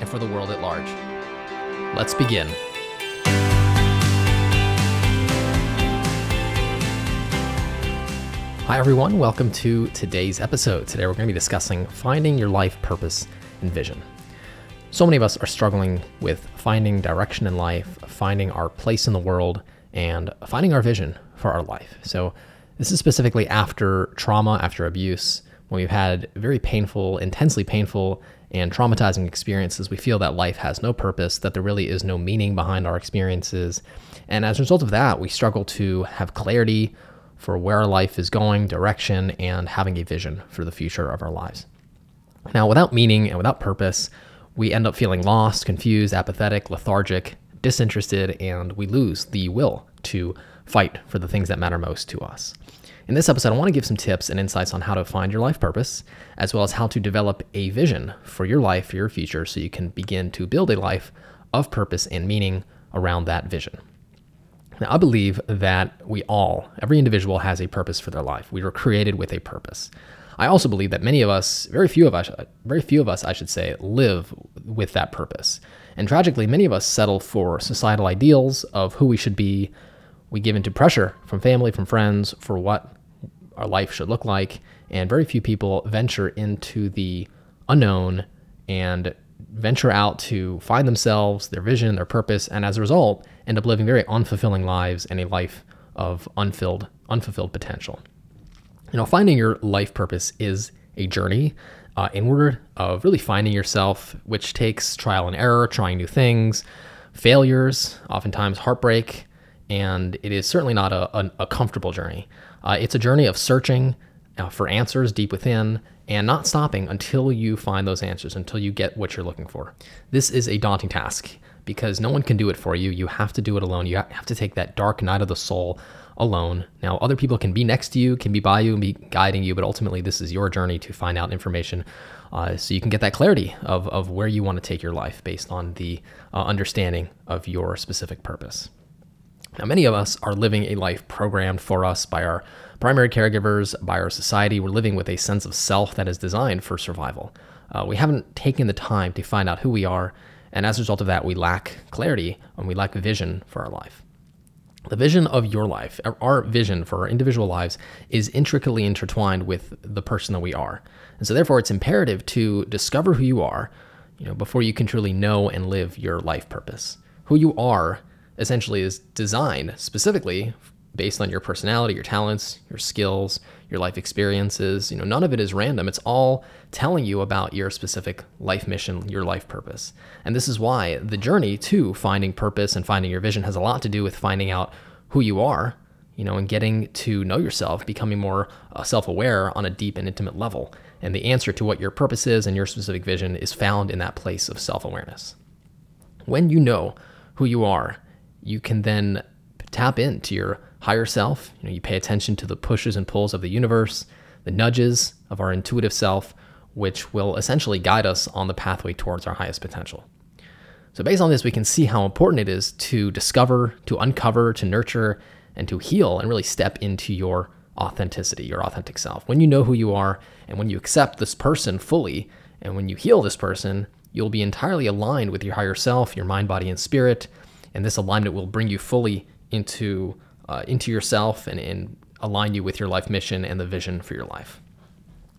and for the world at large. Let's begin. Hi, everyone. Welcome to today's episode. Today, we're going to be discussing finding your life purpose and vision. So many of us are struggling with finding direction in life, finding our place in the world, and finding our vision for our life. So, this is specifically after trauma, after abuse, when we've had very painful, intensely painful, and traumatizing experiences, we feel that life has no purpose, that there really is no meaning behind our experiences. And as a result of that, we struggle to have clarity for where our life is going, direction, and having a vision for the future of our lives. Now, without meaning and without purpose, we end up feeling lost, confused, apathetic, lethargic, disinterested, and we lose the will to fight for the things that matter most to us. In this episode, I want to give some tips and insights on how to find your life purpose, as well as how to develop a vision for your life, for your future, so you can begin to build a life of purpose and meaning around that vision. Now, I believe that we all, every individual, has a purpose for their life. We were created with a purpose. I also believe that many of us, very few of us, very few of us, I should say, live with that purpose. And tragically, many of us settle for societal ideals of who we should be. We give into pressure from family, from friends, for what our life should look like. And very few people venture into the unknown and venture out to find themselves, their vision, their purpose, and as a result, end up living very unfulfilling lives and a life of unfilled, unfulfilled potential. You know, finding your life purpose is a journey uh, inward of really finding yourself, which takes trial and error, trying new things, failures, oftentimes heartbreak, and it is certainly not a, a, a comfortable journey. Uh, it's a journey of searching uh, for answers deep within and not stopping until you find those answers, until you get what you're looking for. This is a daunting task because no one can do it for you. You have to do it alone. You have to take that dark night of the soul alone. Now, other people can be next to you, can be by you, and be guiding you, but ultimately, this is your journey to find out information uh, so you can get that clarity of, of where you want to take your life based on the uh, understanding of your specific purpose. Now, many of us are living a life programmed for us by our primary caregivers, by our society. We're living with a sense of self that is designed for survival. Uh, we haven't taken the time to find out who we are, and as a result of that, we lack clarity and we lack vision for our life. The vision of your life, our vision for our individual lives, is intricately intertwined with the person that we are. And so, therefore, it's imperative to discover who you are you know, before you can truly know and live your life purpose. Who you are essentially is designed specifically based on your personality, your talents, your skills, your life experiences. You know, none of it is random. It's all telling you about your specific life mission, your life purpose. And this is why the journey to finding purpose and finding your vision has a lot to do with finding out who you are, you know, and getting to know yourself, becoming more uh, self-aware on a deep and intimate level. And the answer to what your purpose is and your specific vision is found in that place of self-awareness. When you know who you are you can then tap into your higher self. You know, you pay attention to the pushes and pulls of the universe, the nudges of our intuitive self, which will essentially guide us on the pathway towards our highest potential. So, based on this, we can see how important it is to discover, to uncover, to nurture, and to heal and really step into your authenticity, your authentic self. When you know who you are and when you accept this person fully, and when you heal this person, you'll be entirely aligned with your higher self, your mind, body, and spirit, and this alignment will bring you fully into uh, into yourself and, and align you with your life mission and the vision for your life.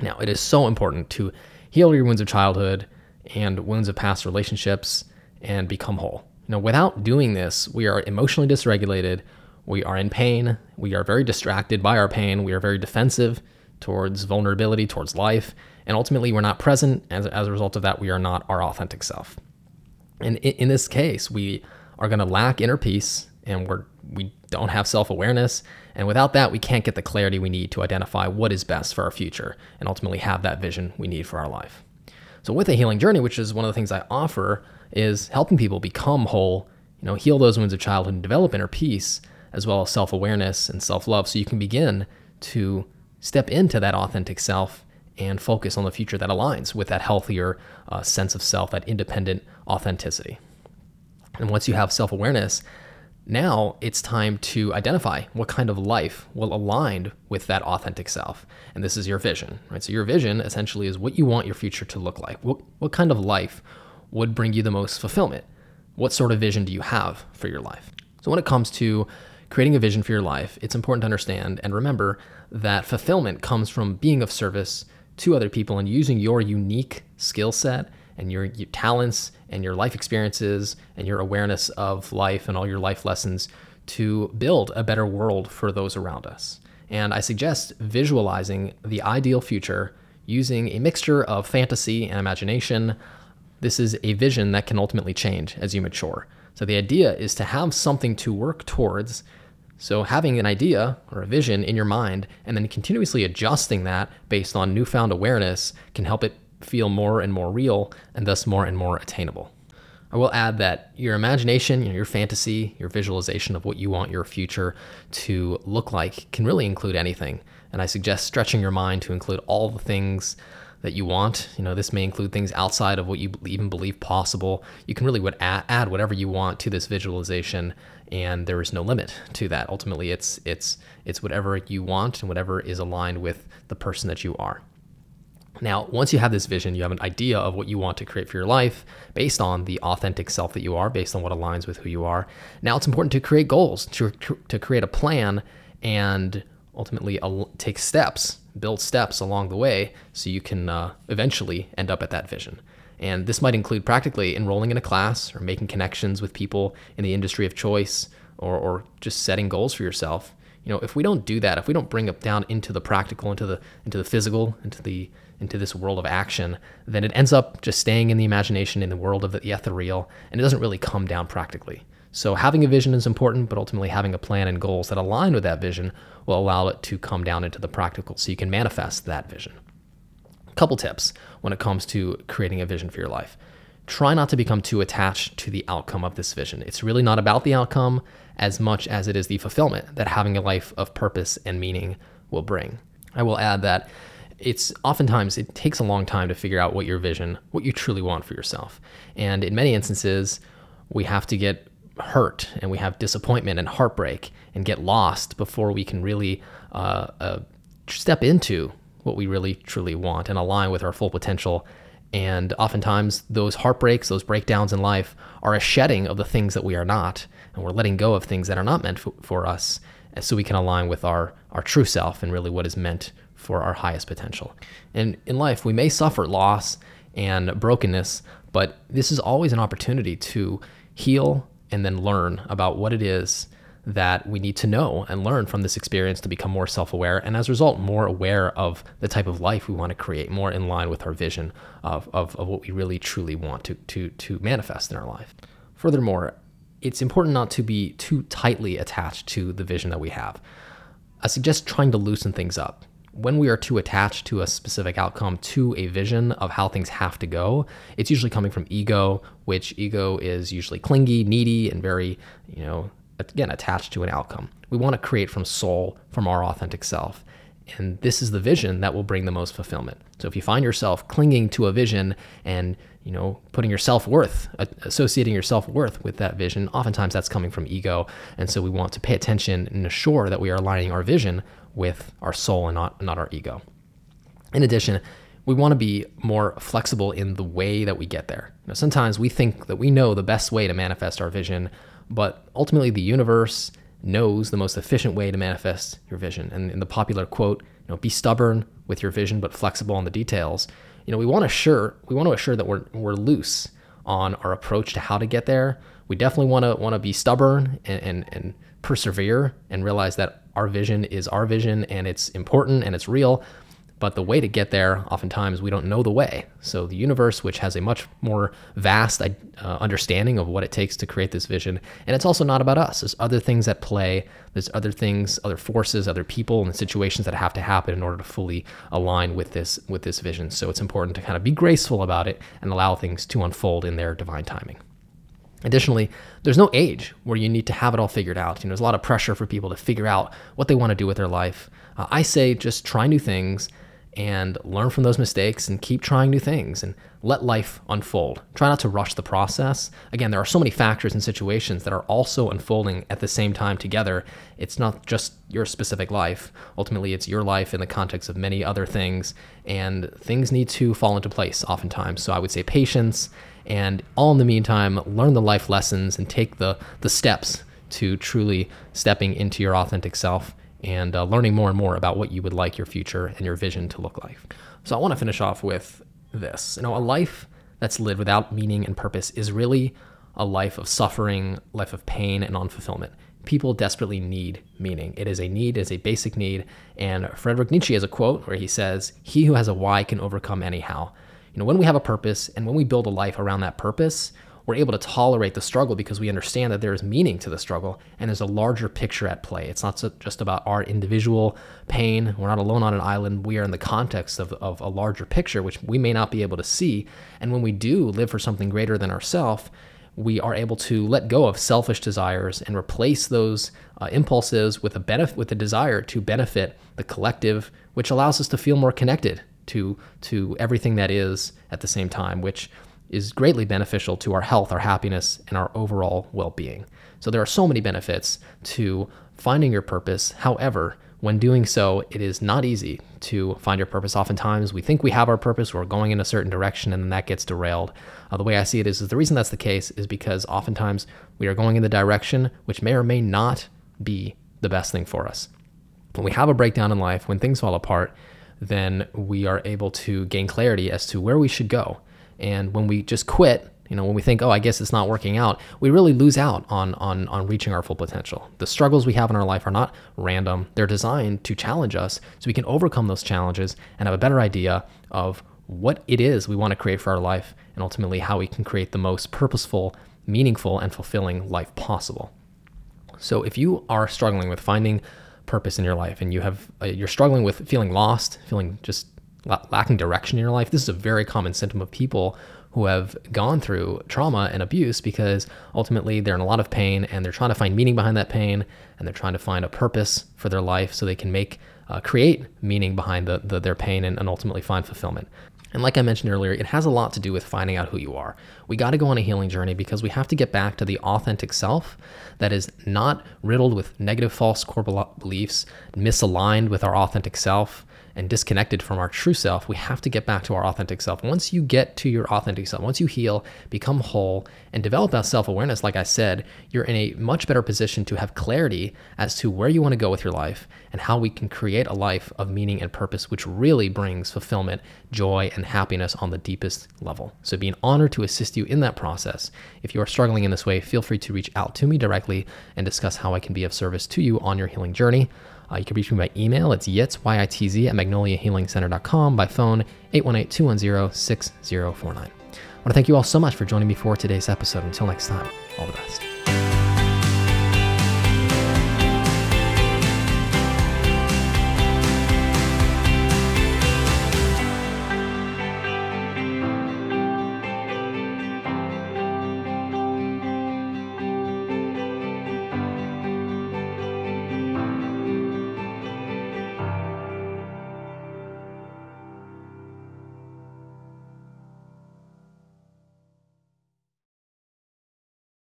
Now, it is so important to heal your wounds of childhood and wounds of past relationships and become whole. Know, without doing this, we are emotionally dysregulated, we are in pain, we are very distracted by our pain, we are very defensive towards vulnerability, towards life, and ultimately we're not present. As, as a result of that, we are not our authentic self. And in, in this case, we are going to lack inner peace and we're we don't have self-awareness and without that we can't get the clarity we need to identify what is best for our future and ultimately have that vision we need for our life So with a healing journey, which is one of the things I offer, is helping people become whole, you know, heal those wounds of childhood and develop inner peace, as well as self-awareness and self-love so you can begin to step into that authentic self and focus on the future that aligns with that healthier uh, sense of self, that independent authenticity. And once you have self awareness, now it's time to identify what kind of life will align with that authentic self. And this is your vision, right? So, your vision essentially is what you want your future to look like. What, what kind of life would bring you the most fulfillment? What sort of vision do you have for your life? So, when it comes to creating a vision for your life, it's important to understand and remember that fulfillment comes from being of service to other people and using your unique skill set and your, your, talents and your life experiences and your awareness of life and all your life lessons to build a better world for those around us. And I suggest visualizing the ideal future using a mixture of fantasy and imagination. This is a vision that can ultimately change as you mature. So the idea is to have something to work towards so, having an idea or a vision in your mind and then continuously adjusting that based on newfound awareness can help it feel more and more real and thus more and more attainable. I will add that your imagination, your fantasy, your visualization of what you want your future to look like can really include anything. And I suggest stretching your mind to include all the things that you want. You know, this may include things outside of what you even believe possible. You can really add whatever you want to this visualization, and there is no limit to that. Ultimately, it's it's it's whatever you want and whatever is aligned with the person that you are. Now, once you have this vision, you have an idea of what you want to create for your life based on the authentic self that you are, based on what aligns with who you are. Now, it's important to create goals, to, to create a plan, and ultimately take steps build steps along the way so you can uh, eventually end up at that vision. And this might include practically enrolling in a class or making connections with people in the industry of choice or, or just setting goals for yourself. You know, if we don't do that, if we don't bring it down into the practical, into the into the physical, into the into this world of action, then it ends up just staying in the imagination, in the world of the ethereal, and it doesn't really come down practically. So having a vision is important, but ultimately having a plan and goals that align with that vision will allow it to come down into the practical so you can manifest that vision. A couple tips when it comes to creating a vision for your life. Try not to become too attached to the outcome of this vision. It's really not about the outcome as much as it is the fulfillment that having a life of purpose and meaning will bring. I will add that it's oftentimes it takes a long time to figure out what your vision, what you truly want for yourself. And in many instances, we have to get hurt and we have disappointment and heartbreak and get lost before we can really uh, uh, step into what we really truly want and align with our full potential. And oftentimes, those heartbreaks, those breakdowns in life are a shedding of the things that we are not. And we're letting go of things that are not meant for, for us so we can align with our, our true self and really what is meant for our highest potential. And in life, we may suffer loss and brokenness, but this is always an opportunity to heal and then learn about what it is that we need to know and learn from this experience to become more self aware and as a result, more aware of the type of life we want to create, more in line with our vision of, of, of what we really truly want to, to, to manifest in our life. Furthermore, it's important not to be too tightly attached to the vision that we have. I suggest trying to loosen things up when we are too attached to a specific outcome, to a vision of how things have to go, it's usually coming from ego, which ego is usually clingy, needy, and very, you know, again, attached to an outcome. We want to create from soul, from our authentic self. And this is the vision that will bring the most fulfillment. So if you find yourself clinging to a vision and you know putting your self-worth associating your self-worth with that vision oftentimes that's coming from ego and so we want to pay attention and assure that we are aligning our vision with our soul and not, not our ego. In addition, we want to be more flexible in the way that we get there. Know, sometimes we think that we know the best way to manifest our vision, but ultimately the universe knows the most efficient way to manifest your vision. And in the popular quote, you know, be stubborn with your vision but flexible on the details. You know, we want to assure we want to assure that we're we're loose on our approach to how to get there. We definitely want to want to be stubborn and, and, and persevere and realize that our vision is our vision and it's important and it's real. But the way to get there, oftentimes we don't know the way. So the universe, which has a much more vast uh, understanding of what it takes to create this vision, and it's also not about us. There's other things at play. There's other things, other forces, other people, and situations that have to happen in order to fully align with this with this vision. So it's important to kind of be graceful about it and allow things to unfold in their divine timing. Additionally, there's no age where you need to have it all figured out. You know, there's a lot of pressure for people to figure out what they want to do with their life. Uh, I say just try new things and learn from those mistakes and keep trying new things and let life unfold. Try not to rush the process. Again, there are so many factors and situations that are also unfolding at the same time together. It's not just your specific life. Ultimately, it's your life in the context of many other things, and things need to fall into place oftentimes. So I would say patience and all in the meantime, learn the life lessons and take the the steps to truly stepping into your authentic self and uh, learning more and more about what you would like your future and your vision to look like. So I want to finish off with this. You know, a life that's lived without meaning and purpose is really a life of suffering, life of pain and unfulfillment. People desperately need meaning. It is a need, it is a basic need. And Frederick Nietzsche has a quote where he says, He who has a why can overcome anyhow." You know, when we have a purpose and when we build a life around that purpose, we're able to tolerate the struggle because we understand that there is meaning to the struggle and there's a larger picture at play. It's not just about our individual pain. We're not alone on an island. We are in the context of, of a larger picture, which we may not be able to see. And when we do live for something greater than ourselves, we are able to let go of selfish desires and replace those uh, impulses with a benefit with a desire to benefit the collective, which allows us to feel more connected to to everything that is at the same time, which is greatly beneficial to our health, our happiness, and our overall well being. So there are so many benefits to finding your purpose. However, when doing so, it is not easy to find your purpose. Oftentimes, we think we have our purpose, we're going in a certain direction, and then that gets derailed. Uh, the way I see it is, is the reason that's the case is because oftentimes we are going in the direction which may or may not be the best thing for us. When we have a breakdown in life, when things fall apart, then we are able to gain clarity as to where we should go. And when we just quit, you know, when we think, oh, I guess it's not working out, we really lose out on on on reaching our full potential. The struggles we have in our life are not random. They're designed to challenge us so we can overcome those challenges and have a better idea of what it is we want to create for our life and ultimately how we can create the most purposeful, meaningful, and fulfilling life possible. So if you are struggling with finding purpose in your life and you have uh, you're struggling with feeling lost, feeling just lacking direction in your life. This is a very common symptom of people who have gone through trauma and abuse because ultimately they're in a lot of pain and they're trying to find meaning behind that pain and they're trying to find a purpose for their life so they can make uh, create meaning behind the, the their pain and, and ultimately find fulfillment. And like I mentioned earlier, it has a lot to do with finding out who you are. We got to go on a healing journey because we have to get back to the authentic self that is not riddled with negative false core beliefs, misaligned with our authentic self, and disconnected from our true self, we have to get back to our authentic self. Once you get to your authentic self, once you heal, become whole, and develop that self awareness, like I said, you're in a much better position to have clarity as to where you want to go with your life and how we can create a life of meaning and purpose, which really brings fulfillment, joy, and happiness on the deepest level. So, it'd be an honor to assist you in that process. If you are struggling in this way, feel free to reach out to me directly and discuss how I can be of service to you on your healing journey. Uh, you can reach me by email. It's yitz, Y-I-T-Z, at magnoliahealingcenter.com, by phone, 818-210-6049. I want to thank you all so much for joining me for today's episode. Until next time, all the best.